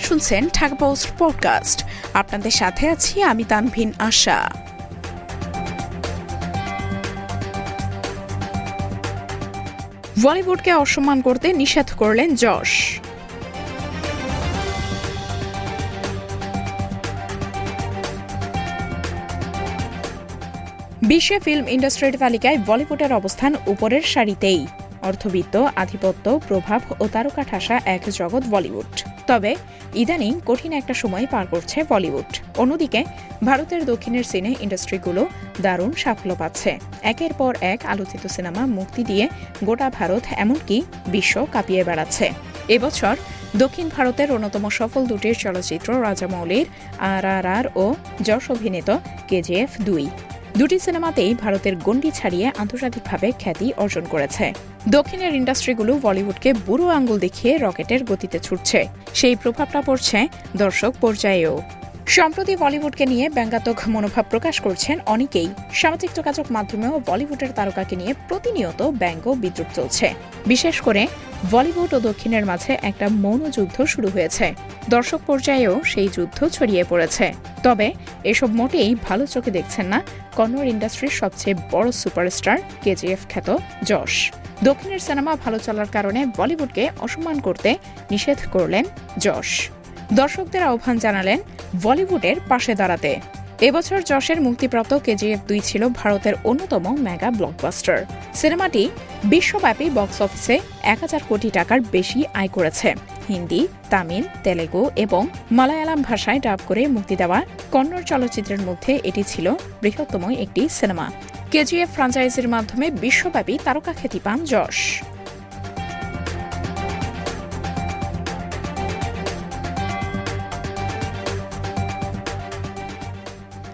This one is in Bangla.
শুনছেন ঢাকা পোস্ট পডকাস্ট। আপনাদের সাথে আছি আমি তানভিন আশা। বলিউডকে অসম্মান করতে নিষেধ করলেন যশ বিশ্বে ফিল্ম ইন্ডাস্ট্রির তালিকায় বলিউডের অবস্থান উপরের সারিতেই। অর্থবিত্ত, আধিপত্য, প্রভাব ও তারকা ঠাসা এক জগৎ বলিউড। তবে ইদানিং কঠিন একটা সময় পার করছে বলিউড। অন্যদিকে, ভারতের দক্ষিণের সিনে ইন্ডাস্ট্রিগুলো দারুণ সাফল্য পাচ্ছে। একের পর এক আলোচিত সিনেমা মুক্তি দিয়ে গোটা ভারত এমনকি বিশ্ব কাঁপিয়ে বেড়াচ্ছে। এবছর দক্ষিণ ভারতের অন্যতম সফল দুটির চলচ্চিত্র রাজামৌলির আর আর আর ও যশ অভিনীত কেজিএফ দুই। দুটি সিনেমাতেই ভারতের গণ্ডি ছাড়িয়ে আন্তর্জাতিকভাবে খ্যাতি অর্জন করেছে। দক্ষিণের ইন্ডাস্ট্রিগুলো বলিউডকে বুড়ো আঙ্গুল দেখিয়ে রকেটের গতিতে ছুটছে। সেই প্রভাবটা পড়ছে দর্শক পর্যায়েও। সম্প্রতি বলিউডকে নিয়ে ব্যঙ্গাত্মক মনোভাব প্রকাশ করছেন অনেকেই। সামাজিক যোগাযোগ মাধ্যমেও বলিউডের তারকাকে নিয়ে প্রতিনিয়ত ব্যঙ্গ বিদ্রুপ চলছে। বিশেষ করে বলিউড ও দক্ষিণের মাঝে একটা মৌন যুদ্ধ শুরু হয়েছে। দর্শক পর্যায়েও সেই যুদ্ধ ছড়িয়ে পড়েছে। তবে এসব মোটেই ভালো চোখে দেখছেন না কন্নড় ইন্ডাস্ট্রির সবচেয়ে বড় সুপারস্টার কেজিএফ খ্যাত যশ। দক্ষিণের সিনেমা ভালো চলার কারণে বলিউডকে অসম্মান করতে নিষেধ করলেন যশ। দর্শকদের আহ্বান জানালেন বলিউডের পাশে দাঁড়াতে। এবছর যশের মুক্তিপ্রাপ্ত কেজিএফ দুই ছিল ভারতের অন্যতম মেগা ব্লকবাস্টার। সিনেমাটি বিশ্বব্যাপী বক্স অফিসে এক হাজার কোটি টাকার বেশি আয় করেছে। হিন্দি, তামিল, তেলেগু এবং মালায়ালাম ভাষায় ডাব করে মুক্তি দেওয়া কন্নড় চলচ্চিত্রের মধ্যে এটি ছিল বৃহত্তম একটি সিনেমা। কেজিএফ ফ্রাঞ্চাইজির মাধ্যমে বিশ্বব্যাপী তারকা খ্যাতি পান যশ।